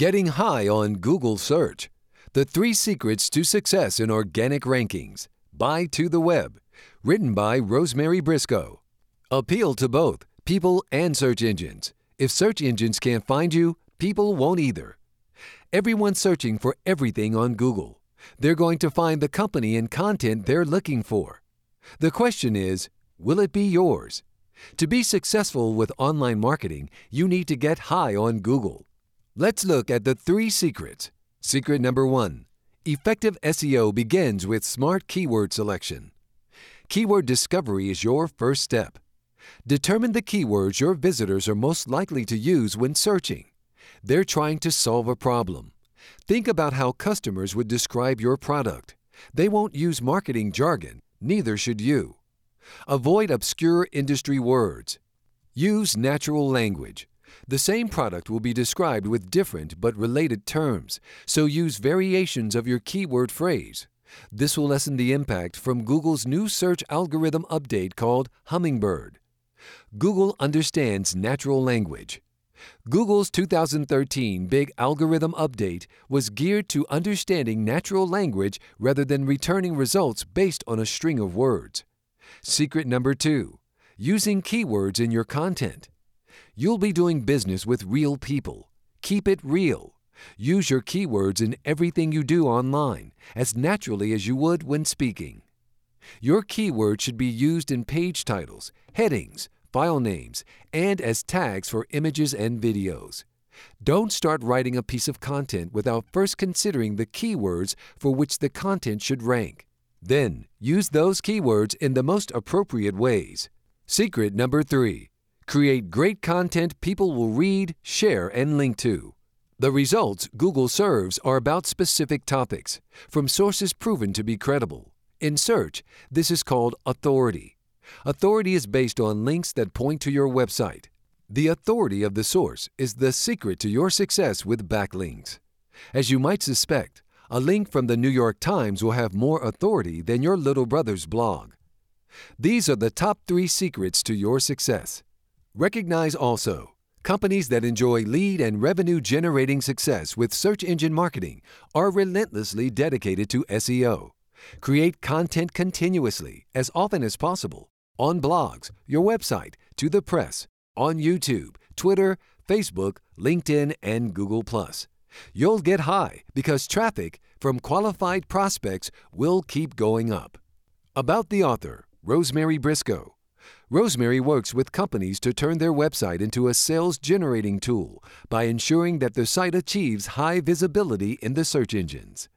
Getting High on Google Search The Three Secrets to Success in Organic Rankings by To the Web. Written by Rosemary Brisco. Appeal to both people and search engines. If search engines can't find you, people won't either. Everyone's searching for everything on Google. They're going to find the company and content they're looking for. The question is will it be yours? To be successful with online marketing, you need to get high on Google. Let's look at the three secrets. Secret number one Effective SEO begins with smart keyword selection. Keyword discovery is your first step. Determine the keywords your visitors are most likely to use when searching. They're trying to solve a problem. Think about how customers would describe your product. They won't use marketing jargon, neither should you. Avoid obscure industry words. Use natural language. The same product will be described with different but related terms, so use variations of your keyword phrase. This will lessen the impact from Google's new search algorithm update called Hummingbird. Google understands natural language. Google's 2013 big algorithm update was geared to understanding natural language rather than returning results based on a string of words. Secret number two using keywords in your content. You'll be doing business with real people. Keep it real. Use your keywords in everything you do online as naturally as you would when speaking. Your keyword should be used in page titles, headings, file names, and as tags for images and videos. Don't start writing a piece of content without first considering the keywords for which the content should rank. Then, use those keywords in the most appropriate ways. Secret number three create great content people will read, share, and link to. The results Google serves are about specific topics, from sources proven to be credible. In search, this is called authority. Authority is based on links that point to your website. The authority of the source is the secret to your success with backlinks. As you might suspect, a link from the New York Times will have more authority than your little brother's blog. These are the top three secrets to your success. Recognize also companies that enjoy lead and revenue generating success with search engine marketing are relentlessly dedicated to SEO. Create content continuously, as often as possible, on blogs, your website, to the press, on YouTube, Twitter, Facebook, LinkedIn, and Google. You'll get high because traffic from qualified prospects will keep going up. About the author, Rosemary Brisco. Rosemary works with companies to turn their website into a sales generating tool by ensuring that the site achieves high visibility in the search engines.